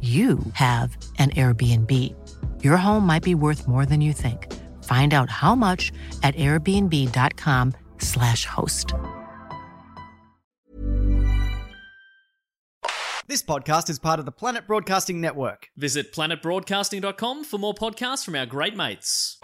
you have an Airbnb. Your home might be worth more than you think. Find out how much at airbnb.com/slash host. This podcast is part of the Planet Broadcasting Network. Visit planetbroadcasting.com for more podcasts from our great mates.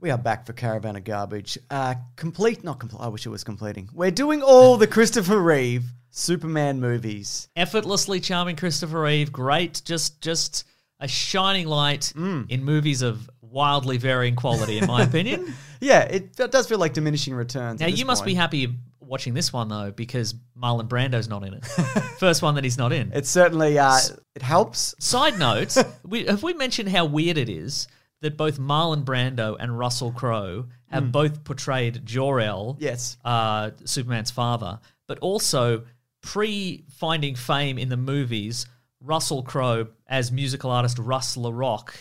We are back for Caravan of Garbage. Uh, complete, not complete. I wish it was completing. We're doing all the Christopher Reeve Superman movies. effortlessly charming Christopher Reeve. Great, just just a shining light Mm. in movies of wildly varying quality, in my opinion. Yeah, it, it does feel like diminishing returns. Now at this you must be point. happy watching this one though, because Marlon Brando's not in it. First one that he's not in. It certainly uh, it helps. Side note: we, have we mentioned how weird it is that both Marlon Brando and Russell Crowe have both portrayed Jor El, Hmm. Yes. uh, Superman's father, but also pre finding fame in the movies, Russell Crowe as musical artist Russ Le Roq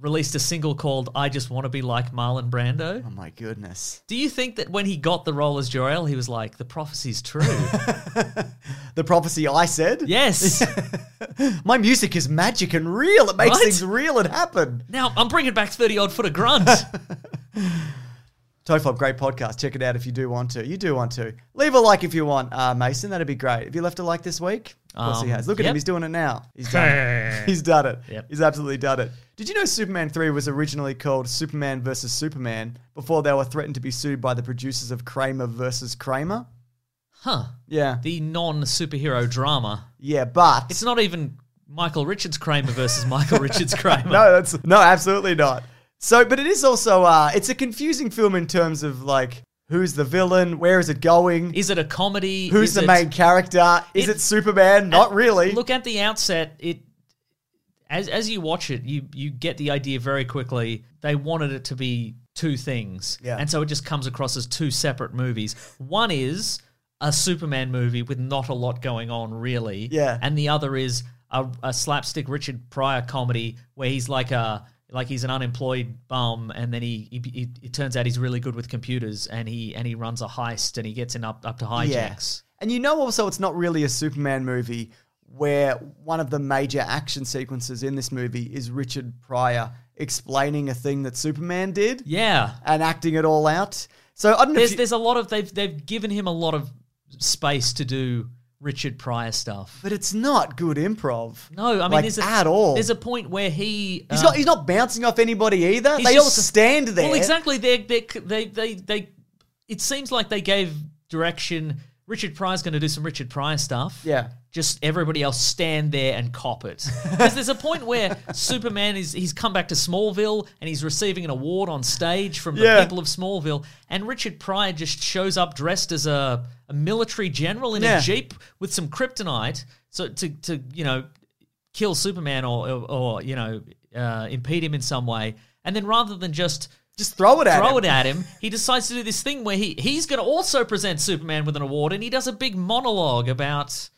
released a single called "I Just Want to Be Like Marlon Brando." Oh my goodness. Do you think that when he got the role as Jor El, he was like, "The prophecy's true"? The prophecy I said. yes. My music is magic and real. It makes Right? things real and happen. Now I'm bringing back thirty odd foot of grunt. Tofop, great podcast. Check it out if you do want to. You do want to. Leave a like if you want, uh, Mason. That'd be great. Have you left a like this week? Of course he Um, has. Look at yep. him. He's doing it now. He's done it. He's done it. Yep. He's absolutely done it. Did you know Superman 3 was originally called Superman versus Superman before they were threatened to be sued by the producers of Kramer versus Kramer? huh. Yeah. The non superhero drama. yeah, but. It's not even Michael Richards Kramer versus Michael Richards Kramer. no, that's no, absolutely not. So, but it is also uh, it's a confusing film in terms of like who's the villain, where is it going, Is it a comedy? who's Is the it- main character, is It- it, Superman? Not really. Look at the outset. It as as you watch it, you you get the idea very quickly. They wanted it to be two things, Yeah. and so it just comes across as two separate movies. One is a Superman movie with not a lot going on really, Yeah. and the other is a, a slapstick Richard Pryor comedy where he's like a like he's an unemployed bum, and then he, he, he it turns out he's really good with computers, and he and he runs a heist, and he gets in up up to hijacks. And you know also it's not really a Superman movie where one of the major action sequences in this movie is Richard Pryor explaining a thing that Superman did Yeah, and acting it all out. So I don't know there's you, there's a lot of they've they've given him a lot of space to do Richard Pryor stuff. but it's not good improv. No, I mean like, there's a, at all. There's a point where he He's uh, not. He's not bouncing off anybody either. he's They all stand there. Well, exactly. They they they they they. It seems like they gave direction. Richard Pryor's going to do some Richard Pryor stuff. Yeah. Just everybody else stand there and cop it. Because there's a point where Superman is he's come back to Smallville and he's receiving an award on stage from the Yeah. people of Smallville, and Richard Pryor just shows up dressed as a, a military general in Yeah. a jeep with some kryptonite, so to to you know kill Superman or or, or you know uh, impede him in some way, and then rather than just Just throw it at him. throw him. it at him. He decides to do this thing where he he's going to also present Superman with an award, and he does a big monologue about.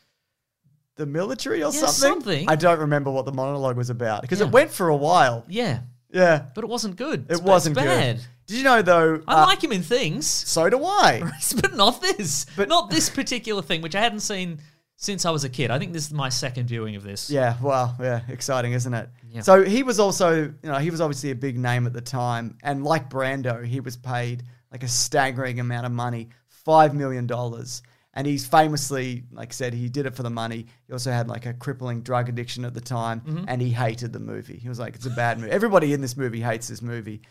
the military or Yeah, something? something. I don't remember what the monologue was about because Yeah. it went for a while. Yeah, Yeah, but it wasn't good. it It's- wasn't bad. good. Did you know though? I uh, like him in things, So do I. but not this. But- not this particular thing, which I hadn't seen since I was a kid. I think this is my second viewing of this. Yeah, wow, yeah, exciting, isn't it? Yeah. So he was also, you know, he was obviously a big name at the time, and like Brando, he was paid like a staggering amount of money, five million dollars. And he's famously, like I said, he did it for the money. He also had like a crippling drug addiction at the time, Mm-hmm. and he hated the movie. He was like, "It's a bad movie." Everybody in this movie hates this movie.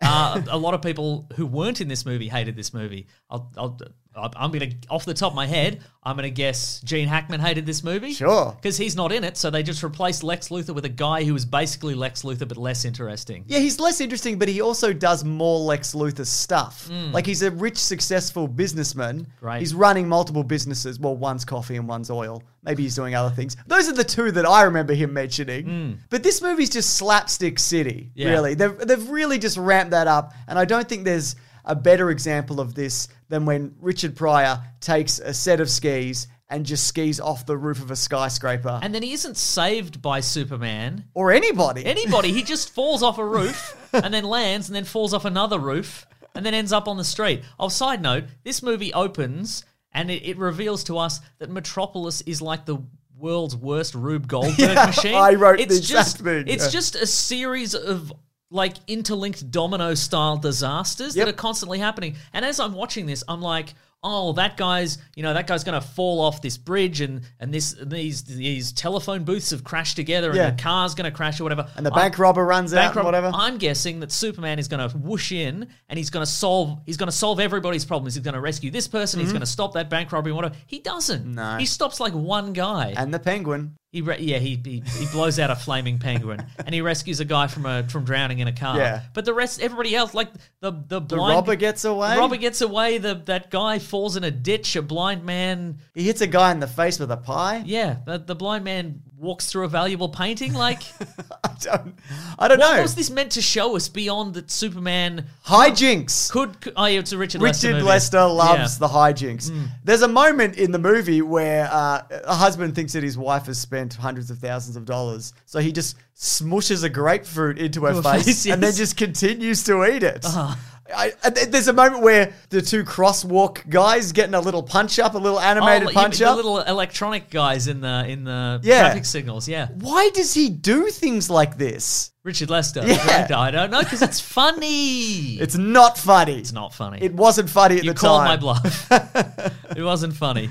uh, a lot of people who weren't in this movie hated this movie. I'll, I'll, I'm going to, off the top of my head, I'm going to guess Gene Hackman hated this movie. Sure. Because he's not in it, so they just replaced Lex Luthor with a guy who was basically Lex Luthor but less interesting. Yeah, he's less interesting, but he also does more Lex Luthor stuff. Like he's a rich, successful businessman. Mm. Great. He's running multiple businesses. Well, one's coffee and one's oil. Maybe he's doing other things. Those are the two that I remember him mentioning. But this movie's just slapstick city. Mm. Yeah. Really, they've they've really just ramped that up, and I don't think there's a better example of this than when Richard Pryor takes a set of skis and just skis off the roof of a skyscraper, And then he isn't saved by Superman. or anybody. Anybody, he just falls off a roof and then lands and then falls off another roof and then ends up on the street. Oh, side note, this movie opens and it, it reveals to us that Metropolis is like the world's worst Rube Goldberg Yeah, machine. I wrote it's the exact just, thing, It's yeah. just a series of like interlinked domino style disasters Yep. that are constantly happening. And as I'm watching this, I'm like, oh, that guy's, you know, that guy's going to fall off this bridge, and and this these these telephone booths have crashed together, and Yeah. the car's going to crash or whatever. and the I'm- bank robber runs out bank and rob- whatever. I'm guessing that Superman is going to whoosh in and he's going to solve he's going to solve everybody's problems. He's going to rescue this person. He's going to stop that bank robbery whatever. He doesn't. Mm-hmm. No. He stops like one guy. and the penguin. He re- yeah he, he he blows out a flaming penguin and he rescues a guy from a from drowning in a car. Yeah. But the rest everybody else like the the The blind robber gets away. the robber gets away. The that guy falls in a ditch. A blind man He hits a guy in the face with a pie. yeah the, the blind man walks through a valuable painting like. I don't. I don't What know. was this meant to show us beyond that Superman Hijinks. could? could oh, yeah, it's a Richard, Lester Richard movie. Lester loves Yeah. the hijinks. Mm. There's a moment in the movie where uh, a husband thinks that his wife has spent hundreds of thousands of dollars, so he just smushes a grapefruit into her Her face, face, and then just continues to eat it. I, there's a moment where the two crosswalk guys getting a little punch up, a little animated Oh, you- punch the up. little electronic guys in the in the Yeah. traffic signals. Yeah, Why does he do things like this? Richard Lester. Yeah. I don't know because it's funny. It's not funny. It's not funny. It wasn't funny at you the called my bluff. it wasn't funny.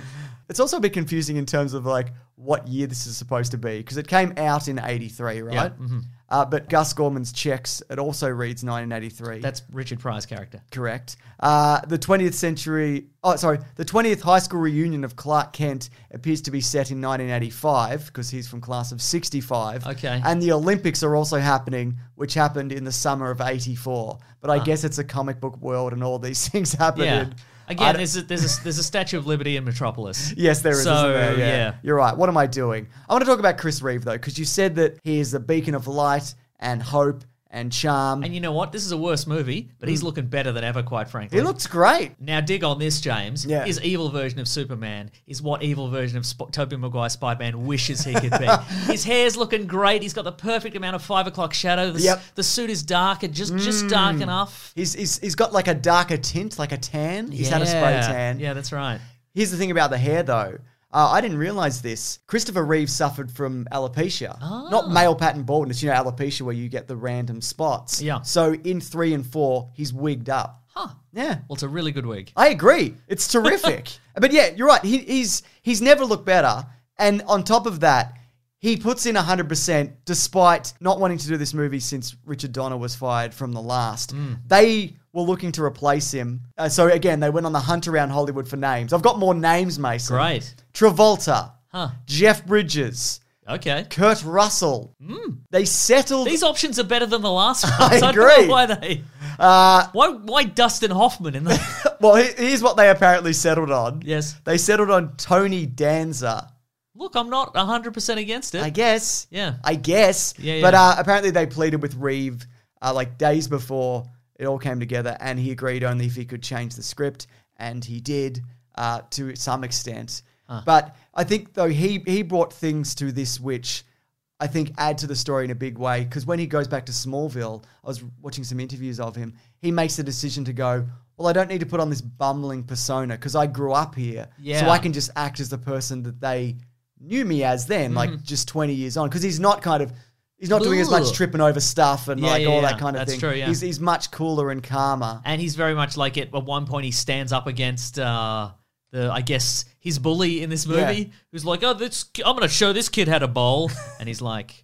It's also a bit confusing in terms of like what year this is supposed to be because it came out in '83, right? Yeah, mhm. Uh, but Gus Gorman's checks it also reads 1983. That's Richard Pryor's character. correct. Uh, the 20th century, oh sorry, the 20th high school reunion of Clark Kent appears to be set in 1985 because he's from class of 65. Okay. And the Olympics are also happening, which happened in the summer of '84. But I guess it's a comic book world and all these things happen Yeah. in. Again, there's a, there's a there's a Statue of Liberty in Metropolis. Yes, there is. So, isn't there? Yeah. yeah. You're right. What am I doing? I want to talk about Chris Reeve, though, because you said that he is a beacon of light and hope and charm. And you know what? This is a worse movie, but he's mm. looking better than ever, quite frankly. he looks great. Now, dig on this, James. Yeah. His evil version of Superman is what evil version of Sp- Tobey Maguire Spider Man wishes he could be. His hair's looking great. He's got the perfect amount of five o'clock shadow. The, Yep. the suit is dark and just just mm. dark enough. He's, he's, he's got like a darker tint, like a tan. He's had a spray tan. Yeah, that's right. Here's the thing about the hair, though. Uh, I didn't realize this. Christopher Reeve suffered from alopecia, Ah. not male pattern baldness. You know, alopecia where you get the random spots. Yeah. So in three and four, he's wigged up. Huh. Yeah. Well, it's a really good wig. I agree. It's terrific. but yeah, you're right. He, he's he's never looked better. And on top of that, he puts in 100% despite not wanting to do this movie since Richard Donner was fired from the last. They were looking to replace him. Uh, so again, they went on the hunt around Hollywood for names. I've got more names, Mason. Great. Travolta, Huh. Jeff Bridges, Okay. Kurt Russell. They settled. These options are better than the last ones. I don't agree. know why they. uh, Why why Dustin Hoffman in the? well, here's what they apparently settled on. yes. They settled on Tony Danza. Look, I'm not 100 percent against it. I guess. Yeah. I guess. Yeah, But uh, apparently they pleaded with Reeve uh, like days before it all came together, and he agreed only if he could change the script, and he did uh, to some extent. But I think though he he brought things to this which I think add to the story in a big way because when he goes back to Smallville, I was watching some interviews of him. He makes the decision to go. well, I don't need to put on this bumbling persona because I grew up here. So I can just act as the person that they knew me as then, Mm-hmm. like just 20 years on. Because he's not kind of, he's not doing as much Ugh. tripping over stuff and Yeah, like yeah, all yeah. that kind of That's thing. true, yeah. He's, he's much cooler and calmer. And he's very much like it. At one point, he stands up against uh, the, I guess, his bully in this movie, Yeah. who's like, "Oh, this, I'm going to show this kid how to bowl," and he's like,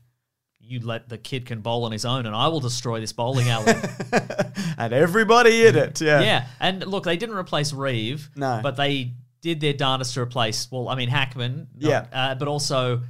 "You let the kid can bowl on his own, and I will destroy this bowling alley." and everybody in it. Yeah. yeah, and look, they didn't replace Reeve, No. but they did their darndest to replace. Well, I mean Hackman, not- Yeah. uh, but also.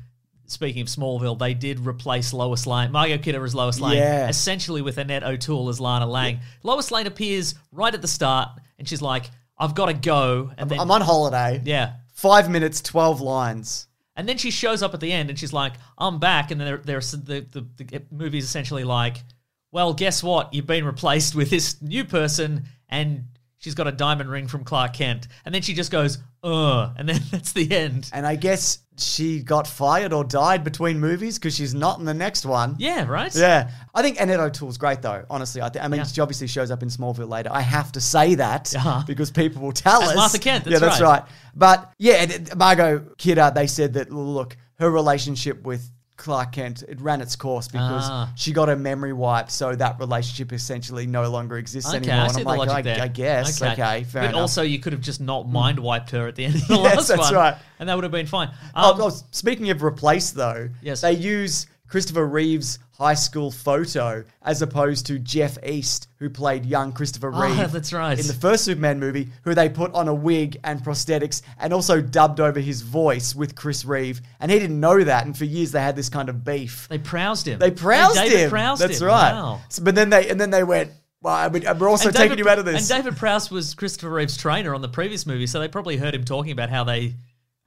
Speaking of Smallville, they did replace Lois Lane, Margot Kidder as Lois Lane, Yeah. essentially with Annette O'Toole as Lana Lang. Lois Lane appears right at the start, and she's like, "I've got to go," and then I'm on holiday. yeah, Five minutes, 12 lines. and then she shows up at the end, and she's like, "I'm back," and then there, there's the, the the movie's essentially like, "Well, guess what? You've been replaced with this new person, and she's got a diamond ring from Clark Kent," and then she just goes, "Uh," and then that's the end. And I guess she got fired or died between movies because she's not in the next one. Yeah, right. Yeah, I think Annette O'Toole's great though. Honestly, I, th- I mean, Yeah. she obviously shows up in Smallville later. I have to say that Uh-huh. because people will tell As us. Martha Kent, yeah, that's that's right. right. But yeah, Margot Kidder. They said that look, her relationship with Clark Kent it ran its course because Ah. she got a memory wipe, so that relationship essentially no longer exists Okay, anymore. I And I'm like, logic I, there. I guess, okay, fair but enough. also, you could have just not mind wiped her at the end of the Yes, last that's one, right. and that would have been fine. Oh, Um, oh, speaking of replace though, Yes. they use Christopher Reeve's high school photo as opposed to Jeff East, who played young Christopher Ah, Reeve. that's right. In the first Superman movie, who they put on a wig and prosthetics and also dubbed over his voice with Chris Reeve. And he didn't know that. And for years they had this kind of beef. they proused him. They proused him. David him. Proused That's him. right. Wow. So- but then they and then they went, well, I mean, we're also And taking David- you out of this. And David Prowse was Christopher Reeve's trainer on the previous movie, so they probably heard him talking about how they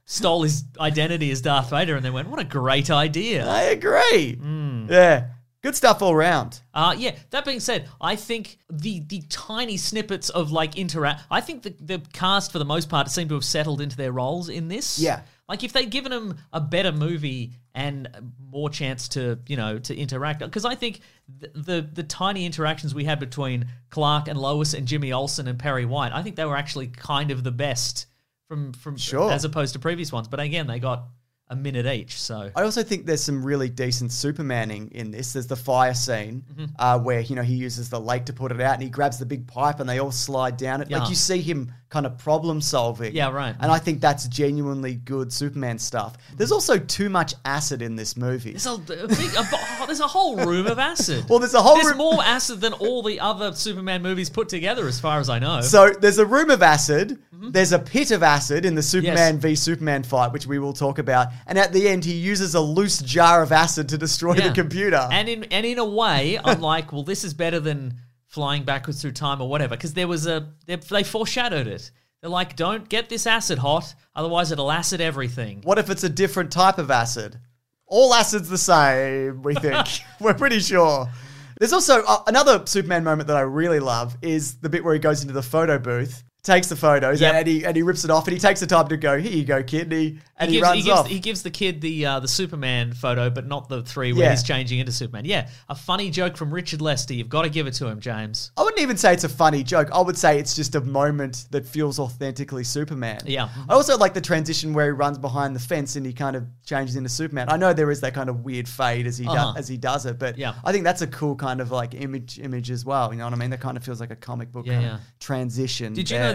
stole his identity as Darth Vader, and they went, "What a great idea!" I agree. Hmm. Yeah. Good stuff all round. Uh, yeah. That being said, I think the the tiny snippets of like interact. I think the the cast for the most part seem to have settled into their roles in this. Yeah. Like if they'd given them a better movie and more chance to you know to interact, because I think the, the the tiny interactions we had between Clark and Lois and Jimmy Olsen and Perry White, I think they were actually kind of the best from from Sure. as opposed to previous ones. But again, they got a minute each. So I also think there's some really decent Supermaning in this. There's the fire scene Mm-hmm. uh, where you know he uses the lake to put it out, and he grabs the big pipe, and they all slide down it. Yeah. Like you see him kind of problem solving. Yeah, right. And I think that's genuinely good Superman stuff. There's also too much acid in this movie. There's a, a big, a, there's a whole room of acid. Well, there's a whole There's room- more acid than all the other Superman movies put together, as far as I know. So there's a room of acid. There's a pit of acid in the Superman Mm-hmm. Yes. v Superman fight, which we will talk about. And at the end, he uses a loose jar of acid to destroy Yeah. the computer. and in and in a way, I'm like, well, this is better than flying backwards through time or whatever, because there was a they, they foreshadowed it. They're like, don't get this acid hot, otherwise it'll acid everything. What if it's a different type of acid? All acid's the same, we think. We're pretty sure. There's also uh, another Superman moment that I really love is the bit where he goes into the photo booth, takes the photos, Yep. and, he, and he rips it off, and he takes the time to go, here you go, kid, and he, and he, gives, runs gives, off. he gives the kid the uh, the Superman photo, but not the three where Yeah. he's changing into Superman. Yeah, a funny joke from Richard Lester. You've got to give it to him, James. I wouldn't even say it's a funny joke. I would say it's just a moment that feels authentically Superman. Yeah. I also like the transition where he runs behind the fence and he kind of changes into Superman. I know there is that kind of weird fade as he Uh-huh. does as he does it, but Yeah. I think that's a cool kind of like image image as well. You know what I mean? That kind of feels like a comic book Yeah, kind yeah. of transition. Did you there. know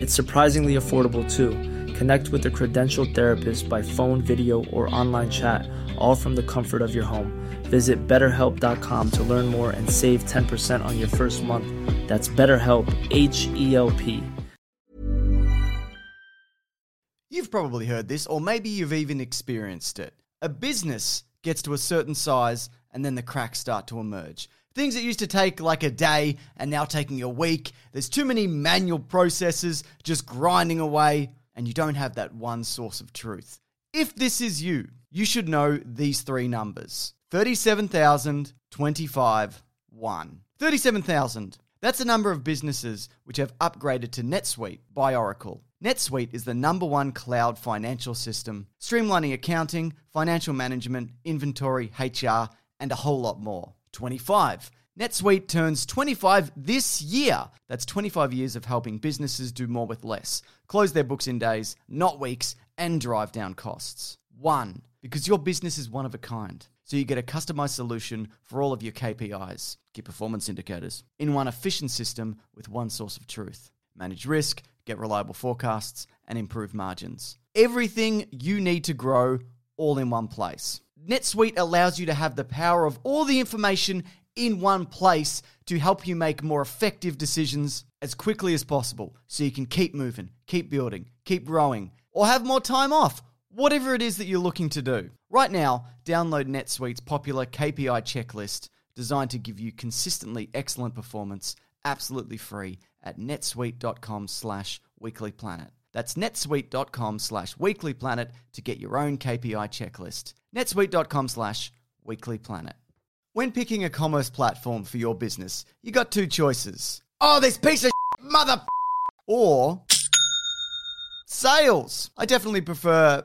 It's surprisingly affordable too. Connect with a credentialed therapist by phone, video, or online chat, all from the comfort of your home. Visit betterhelp.com to learn more and save 10% on your first month. That's BetterHelp, H E L P. You've probably heard this, or maybe you've even experienced it. A business gets to a certain size, and then the cracks start to emerge. Things that used to take like a day and now taking a week. There's too many manual processes just grinding away, and you don't have that one source of truth. If this is you, you should know these three numbers 37,000, 25, 1. 37,000. That's the number of businesses which have upgraded to NetSuite by Oracle. NetSuite is the number one cloud financial system, streamlining accounting, financial management, inventory, HR, and a whole lot more. 25. NetSuite turns 25 this year. That's 25 years of helping businesses do more with less, close their books in days, not weeks, and drive down costs. One, because your business is one of a kind. So you get a customized solution for all of your KPIs, key performance indicators, in one efficient system with one source of truth. Manage risk, get reliable forecasts, and improve margins. Everything you need to grow all in one place. NetSuite allows you to have the power of all the information in one place to help you make more effective decisions as quickly as possible so you can keep moving, keep building, keep growing, or have more time off, whatever it is that you're looking to do. Right now, download NetSuite's popular KPI checklist designed to give you consistently excellent performance absolutely free at netsuite.com slash weeklyplanet. That's netsuite.com slash weeklyplanet to get your own KPI checklist. netsuite.com slash weeklyplanet. When picking a commerce platform for your business, you got two choices. Oh, this piece of mother or sales. I definitely prefer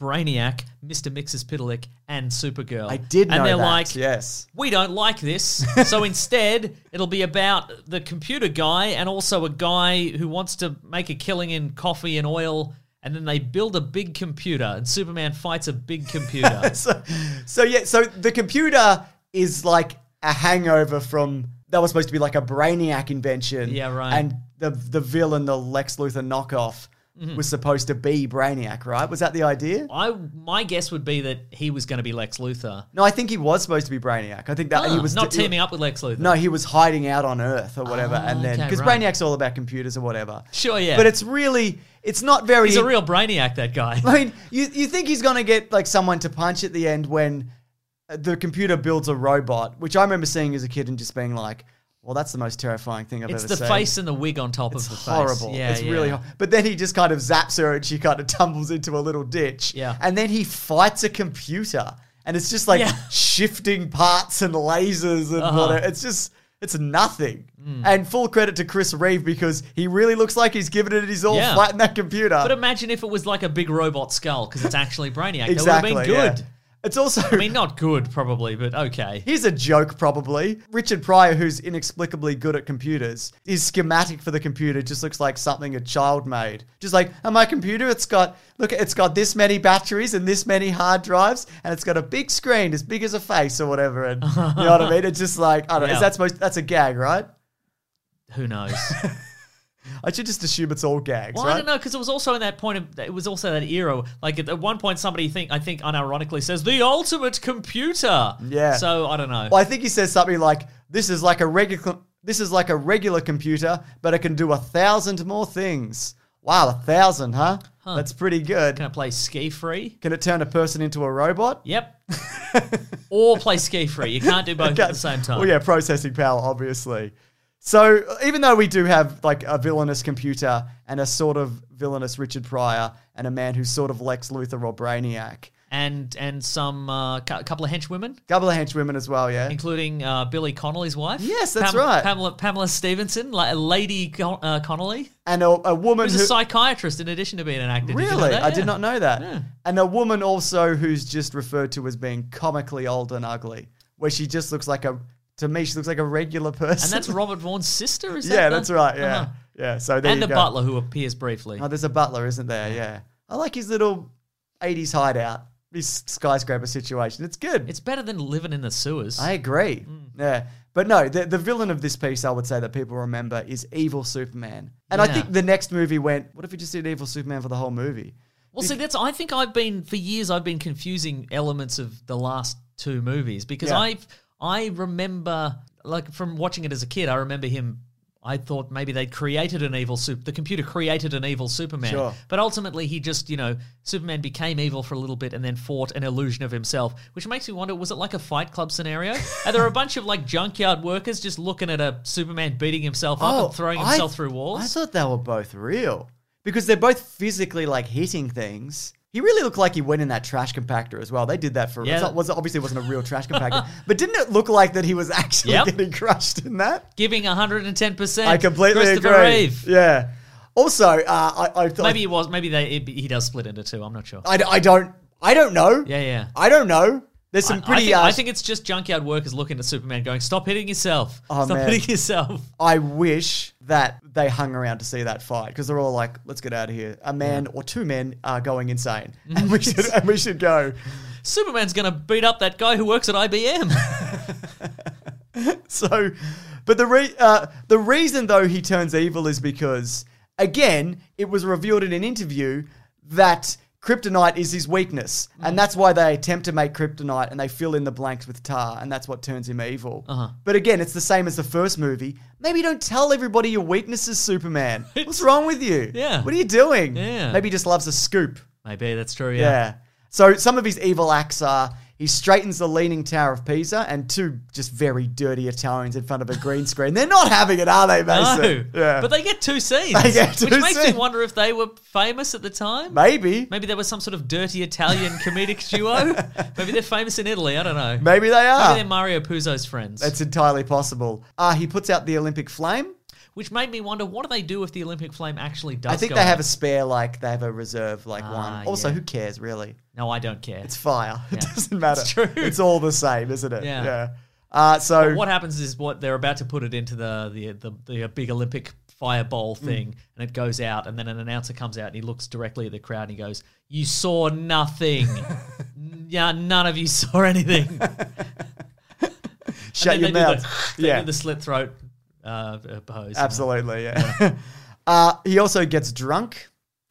Brainiac, Mr. Mxyzptlk, and Supergirl. I did know And they're that, like, yes. we don't like this. so instead, it'll be about the computer guy and also a guy who wants to make a killing in coffee and oil. And then they build a big computer, and Superman fights a big computer. so, so yeah, so the computer is like a hangover from that was supposed to be like a brainiac invention. Yeah, right. And the the villain, the Lex Luthor knockoff, Mm-hmm. was supposed to be Brainiac, right? Was that the idea? I my guess would be that he was going to be Lex Luthor. No, I think he was supposed to be Brainiac. I think that he Ah, was not he- teaming up with Lex Luthor. No, he was hiding out on Earth or whatever, Oh, and then okay, because right. Brainiac's all about computers or whatever. Sure, yeah. But it's really, it's not very. He's a real brainiac, that guy. I mean, you you think he's gonna get like someone to punch at the end when the computer builds a robot, which I remember seeing as a kid and just being like, Well, that's the most terrifying thing I've It's ever seen. It's the face and the wig on top It's of the face. horrible. Yeah, it's yeah. really But then he just kind of zaps her and she kind of tumbles into a little ditch. Yeah. And then he fights a computer and it's just like Yeah. shifting parts and lasers and Uh-huh. whatever. It's just, it's nothing. Mm. And full credit to Chris Reeve because he really looks like he's giving it his all Yeah. fighting that computer. But imagine if it was like a big robot skull because it's actually Brainiac. exactly. That would have been yeah. It's also. I mean, not good probably, but okay. Here's a joke, probably. Richard Pryor, who's inexplicably good at computers, his schematic for the computer just looks like something a child made. Just like, on my computer, it's got look, it's got this many batteries and this many hard drives, and it's got a big screen as big as a face or whatever. And you know what I mean? It's just like I don't know. Is that supposed? That's a gag, right? Who knows? I should just assume it's all gags, Well, right? I don't know because it was also in that point of it was also that era. Like at, at one point, somebody think I think unironically says the ultimate computer. Yeah. So I don't know. Well, I think he says something like, "This is like a regular. This is like a regular computer, but it can do a thousand more things." Wow, a thousand, huh? That's pretty good. Can it play SkiFree? Can it turn a person into a robot? Yep. or play SkiFree. You can't do both at the same time. Well, yeah, processing power, obviously. So even though we do have like a villainous computer and a sort of villainous Richard Pryor and a man who's sort of Lex Luthor or Brainiac, And and some uh, cou- couple of henchwomen, couple of henchwomen as well, yeah. including uh, Billy Connolly's wife. Yes, that's right. Pamela Pamela Stephenson, like Lady Con- uh, Connolly, And a, a woman who's who a psychiatrist in addition to being an actor. Did you know Really? I Yeah. did not know that. Yeah. And a woman also who's just referred to as being comically old and ugly, where she just looks like a, to me, she looks like a regular person. And that's Robert Vaughn's sister, is that? yeah, that's right. Yeah. Uh-huh. Yeah. So there And the go. butler who appears briefly. Oh, there's a butler, isn't there? Yeah. I like his little 80s hideout, his skyscraper situation. It's good. It's better than living in the sewers. I agree. Mm. Yeah. But no, the, the villain of this piece, I would say that people remember, is Evil Superman. And I think the next movie went, what if we just did Evil Superman for the whole movie? Well, see, that's. I think I've been for years. I've been confusing elements of the last two movies because Yeah. I've I remember like from watching it as a kid. I remember him. I thought maybe they'd created an evil super. The computer created an evil Superman, Sure. but ultimately he just you know Superman became evil for a little bit and then fought an illusion of himself, which makes me wonder: was it like a Fight Club scenario? Are there a bunch of like junkyard workers just looking at a Superman beating himself up and oh, throwing Oh, I himself through walls? I thought they were both real because they're both physically like hitting things. He really looked like he went in that trash compactor as well. They did that for Yeah. not, was obviously wasn't a real trash compactor, but didn't it look like that he was actually Yep. getting crushed in that? Giving 110. percent I completely Christopher agree. Reeve. Yeah. Also, uh, I, I thought Maybe he was. Maybe they. It, he does split into two. I'm not sure. I, I don't I don't know. Yeah, yeah. I don't know. There's some I- pretty. I, think, uh, I think it's just junkyard workers looking at Superman, going, "Stop hitting yourself! Oh, Stop man. hitting yourself!" I wish that they hung around to see that fight because they're all like, "Let's get out of here." A man or two men are going insane, and we should and we should go. Superman's gonna beat up that guy who works at IBM. So, but the re- uh, the reason though he turns evil is because again it was revealed in an interview that kryptonite is his weakness, and that's why they attempt to make kryptonite and they fill in the blanks with tar, and that's what turns him evil. Uh-huh. But again, it's the same as the first movie. Maybe don't tell everybody your weaknesses, Superman. What's wrong with you? Yeah. What are you doing? Yeah. Maybe he just loves a scoop. Maybe that's true. Yeah. Yeah. So some of his evil acts are he straightens the Leaning Tower of Pisa and two just very dirty Italians in front of a green screen. They're not having it, are they, No, Yeah. but they get two scenes, They get two which makes me wonder if they were famous at the time. Maybe. Maybe there was some sort of dirty Italian comedic duo. Maybe they're famous in Italy. I don't know. Maybe they are. Maybe they're Mario Puzo's friends. That's entirely possible. Uh, he puts out the Olympic flame. Which made me wonder what do they do if the Olympic flame actually does I think go they have a spare, like, they have a reserve, like, Ah, one. Also, yeah. who cares, really? No, I don't care. It's fire. It Yeah. doesn't matter. It's true. It's all the same, isn't it? Yeah. Yeah. Uh, so, what happens is what they're about to put it into the the the, the big Olympic fireball Mm. thing, and it goes out, and then an announcer comes out and he looks directly at the crowd and he goes, "You saw nothing. Yeah, none of you saw anything." shut And your then they do mouth. The, they yeah. do the slit throat uh, pose. Absolutely, yeah. uh, he also gets drunk,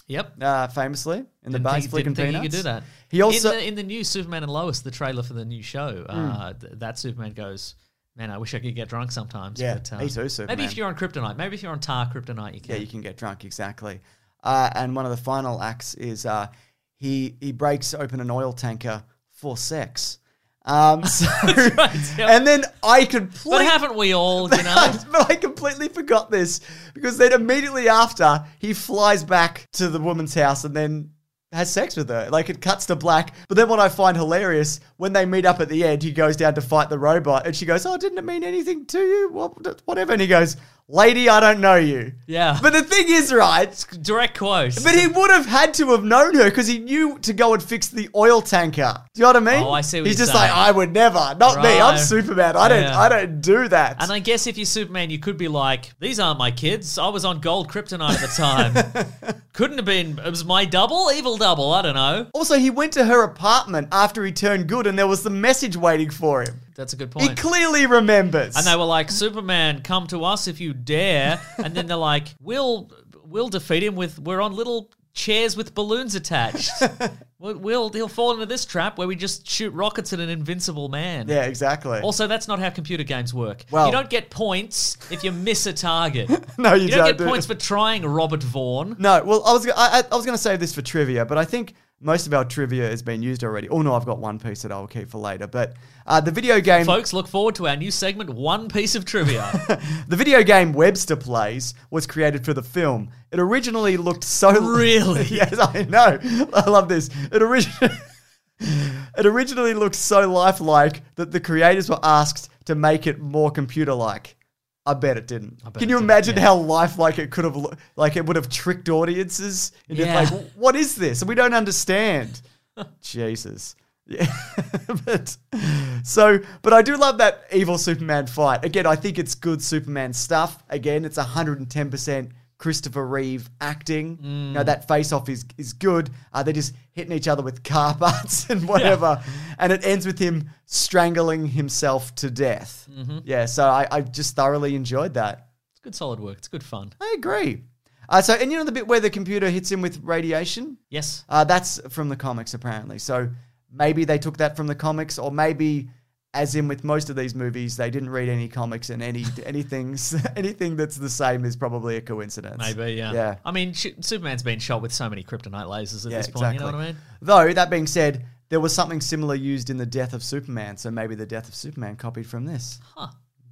Yep. uh, famously, in the think, flicking didn't think peanuts. you could do that. He also- in the, in the new Superman and Lois, the trailer for the new show, uh, th- that Superman goes, "Man, I wish I could get drunk sometimes." Yeah, but, uh, me too, Superman. Maybe if you're on kryptonite, maybe if you're on tar kryptonite, you can. Yeah, you can get drunk, exactly. Uh, and one of the final acts is uh, he he breaks open an oil tanker for sex. Um, so, right, and then I But completely, haven't we all, you know? but I completely forgot this because then immediately after he flies back to the woman's house and then has sex with her. Like it cuts to black. But then what I find hilarious when they meet up at the end, he goes down to fight the robot and she goes, "Oh, didn't it mean anything to you? What, whatever." And he goes, "Lady, I don't know you." Yeah. But the thing is, right? Direct quote. But he would have had to have known her because he knew to go and fix the oil tanker. Do you know what I mean? Oh, I see what He's just like. I would never. Not me. I'm Superman. I don't. Yeah. I don't do that. And I guess if you're Superman, you could be like, these aren't my kids. I was on gold kryptonite at the time. Couldn't have been, it was my double, evil double. I don't know. also, he went to her apartment after he turned good, and there was the message waiting for him. That's a good point. He clearly remembers. And they were like, Superman, come to us if you dare. And then they're like, we'll we'll defeat him with we're on little chairs with balloons attached. we'll, we'll he'll fall into this trap where we just shoot rockets at an invincible man. yeah, exactly. Also, that's not how computer games work. Well- you don't get points if you miss a target. no, you, You don't don't get do points it. for trying Robert Vaughn. No, well, I was I, I I was going to save this for trivia, but I think most of our trivia has been used already. Oh no, I've got one piece that I'll keep for later. But uh, the video game, Folks, look forward to our new segment, One Piece of Trivia. the video game Webster Plays was created for the film. It originally looked so Really? yes, I know. I love this. It originally. It originally looked so lifelike that the creators were asked to make it more computer-like. I bet it didn't. bet Can it you didn't, imagine yeah. how lifelike it could have, lo- like it would have tricked audiences? into Yeah. like, what is this? And we don't understand. Jesus. Yeah. but so, but I do love that evil Superman fight. Again, I think it's good Superman stuff. Again, it's 110% Christopher Reeve acting. You know, that face off is, is good. Uh, they're just hitting each other with car parts and whatever. And it ends with him strangling himself to death. Yeah, so I, I just thoroughly enjoyed that. it's good solid work. It's good fun. I agree. Uh, so, and you know the bit where the computer hits him with radiation? Yes. Uh, that's from the comics, apparently. So maybe they took that from the comics, or maybe, as in with most of these movies, they didn't read any comics, and any anything anything that's the same is probably a coincidence. Maybe, yeah. Yeah. I mean, sh- Superman's been shot with so many kryptonite lasers at Yeah, this point. exactly. You know what I mean? Though that being said, there was something similar used in the Death of Superman, so maybe the Death of Superman copied from this. Huh.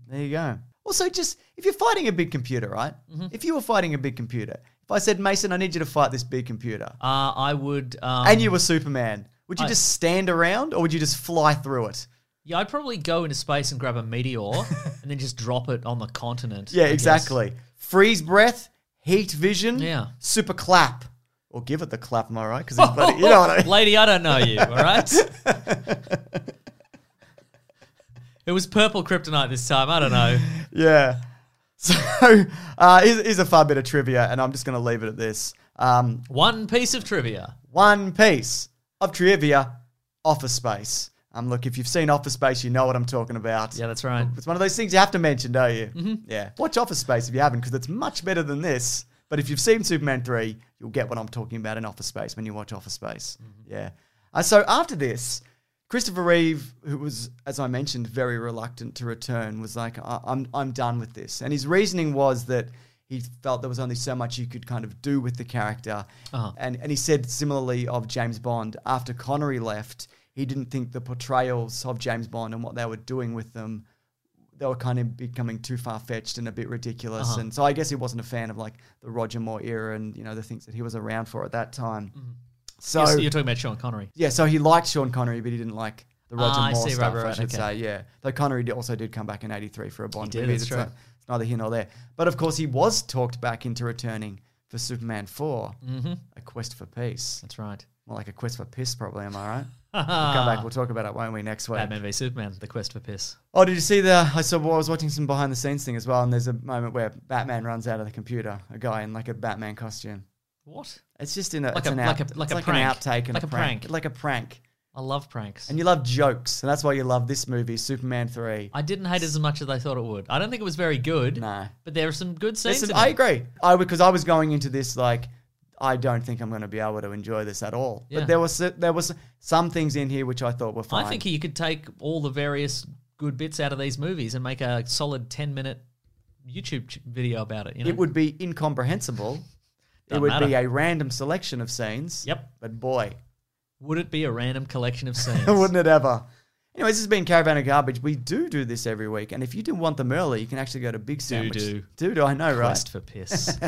There you go. Also, just if you're fighting a big computer, right? Mm-hmm. If you were fighting a big computer, if I said, Mason, I need you to fight this big computer, Uh, I would. Um, and you were Superman, would you I- just stand around, or would you just fly through it? Yeah, I'd probably go into space and grab a meteor and then just drop it on the continent. Yeah, I guess. exactly. Freeze breath, heat vision, Yeah. super clap. Or give it the clap, am I right? Because you know what I mean. Lady, I don't know you, all right? it was purple kryptonite this time. I don't know. Yeah. So uh, here's, here's a fun bit of trivia, and I'm just going to leave it at this. Um, One piece of trivia. one piece of trivia, Office Space. Um, look, if you've seen Office Space, you know what I'm talking about. Yeah, that's right. It's one of those things you have to mention, don't you? Mm-hmm. Yeah. Watch Office Space if you haven't, because it's much better than this. But if you've seen Superman 3, you'll get what I'm talking about in Office Space when you watch Office Space. Yeah. Uh, so after this, Christopher Reeve, who was, as I mentioned, very reluctant to return, was like, I- I'm, I'm done with this. And his reasoning was that he felt there was only so much you could kind of do with the character. Uh-huh. And, and he said similarly of James Bond, after Connery left, he didn't think the portrayals of James Bond and what they were doing with them they were kind of becoming too far fetched and a bit ridiculous. Uh-huh. And so I guess he wasn't a fan of like the Roger Moore era and you know the things that he was around for at that time. So You're, you're talking about Sean Connery. yeah, so he liked Sean Connery, but he didn't like the Roger Ah, I Moore see, right, stuff. right, I should okay. say, yeah. Though Connery did- also did come back in '83 for a Bond did, movie. that's It's true. not- It's neither here nor there. But of course, he was talked back into returning for Superman 4, Mm-hmm. A Quest for Peace. That's right. More like a quest for piss, probably. Am I right? We'll come back. We'll talk about it, won't we, next week? Batman v Superman, The Quest for Piss. Oh, did you see the? I saw. Well, I was watching some behind the scenes thing as well, and there's a moment where Batman runs out of the computer, a guy in like a Batman costume. What? It's just in a Like it's a- an like out, a- like a like prank. an outtake and Like a prank. prank. like a prank. I love pranks. And you love jokes, and that's why you love this movie, Superman Three. I didn't hate it as much as I thought it would. I don't think it was very good. No. But there are some good scenes. In I agree. I because I was going into this like I don't think I'm going to be able to enjoy this at all. Yeah. But there was there was some things in here which I thought were fine. I think you could take all the various good bits out of these movies and make a solid 10 minute YouTube video about it. You know? it would be incomprehensible. it would be a random selection of scenes. Yep. But boy, Would it be a random collection of scenes? wouldn't it ever? Anyways, this has been Caravan of Garbage. We do do this every week, and if you didn't want them early, you can actually go to Big Sandwich. do. do, do I know, right? For piss.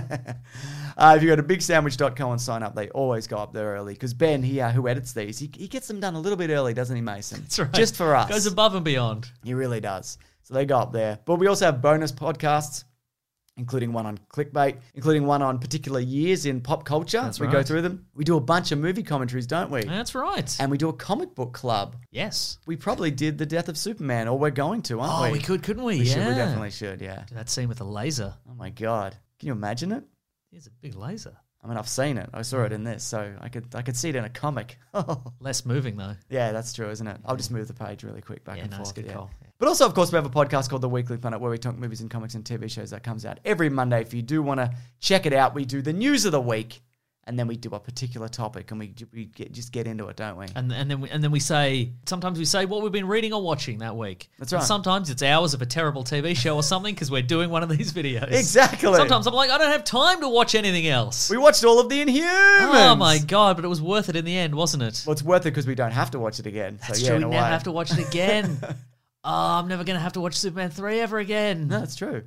Uh, if you go to bigsandwich.com and sign up, they always go up there early. Because Ben, he, uh, who edits these, he, he gets them done a little bit early, doesn't he, Mason? That's right. Just for us. Goes above and beyond. He really does. So they go up there. But we also have bonus podcasts, including one on clickbait, including one on particular years in pop culture. That's we go through them. We do a bunch of movie commentaries, don't we? That's right. And we do a comic book club. yes. We probably did the death of Superman, or we're going to, aren't we? Oh, we? we could, couldn't we? We yeah. should. We definitely should. Yeah. That scene with the laser. Oh my god. Can you imagine it? He's a big laser. I mean, I've seen it. I saw it in this, so I could I could see it in a comic. Less moving though. yeah, that's true, isn't it? I'll just move the page really quick back Yeah, and nice, forth. good yeah. call. But also, of course, we have a podcast called The Weekly Planet where we talk movies and comics and TV shows that comes out every Monday. If you do want to check it out, we do the news of the week, and then we do a particular topic, and we, we get, just get into it, don't we? And and then we, and then we say sometimes we say what we've been reading or watching that week. That's And right. sometimes it's hours of a terrible TV show or something because we're doing one of these videos. Exactly. Sometimes I'm like I don't have time to watch anything else. We watched all of the Inhumans. oh my god! But it was worth it in the end, wasn't it? Well, it's worth it because we don't have to watch it again. That's so, yeah, true. We never way. have to watch it again. oh, I'm never gonna have to watch Superman three ever again. No, that's true.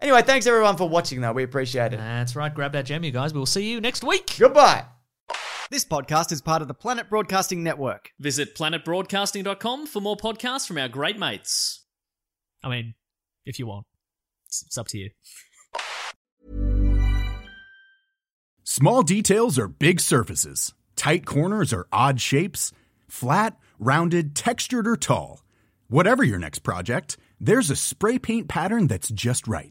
Yes. Anyway, thanks everyone for watching, though. We appreciate it. That's right. Grab that gem, you guys. We'll see you next week. Goodbye. This podcast is part of the Planet Broadcasting Network. Visit planetbroadcasting.com for more podcasts from our great mates. I mean, if you want, it's, it's up to you. Small details are big surfaces. Tight corners are odd shapes. Flat, rounded, textured, or tall. Whatever your next project, there's a spray paint pattern that's just right.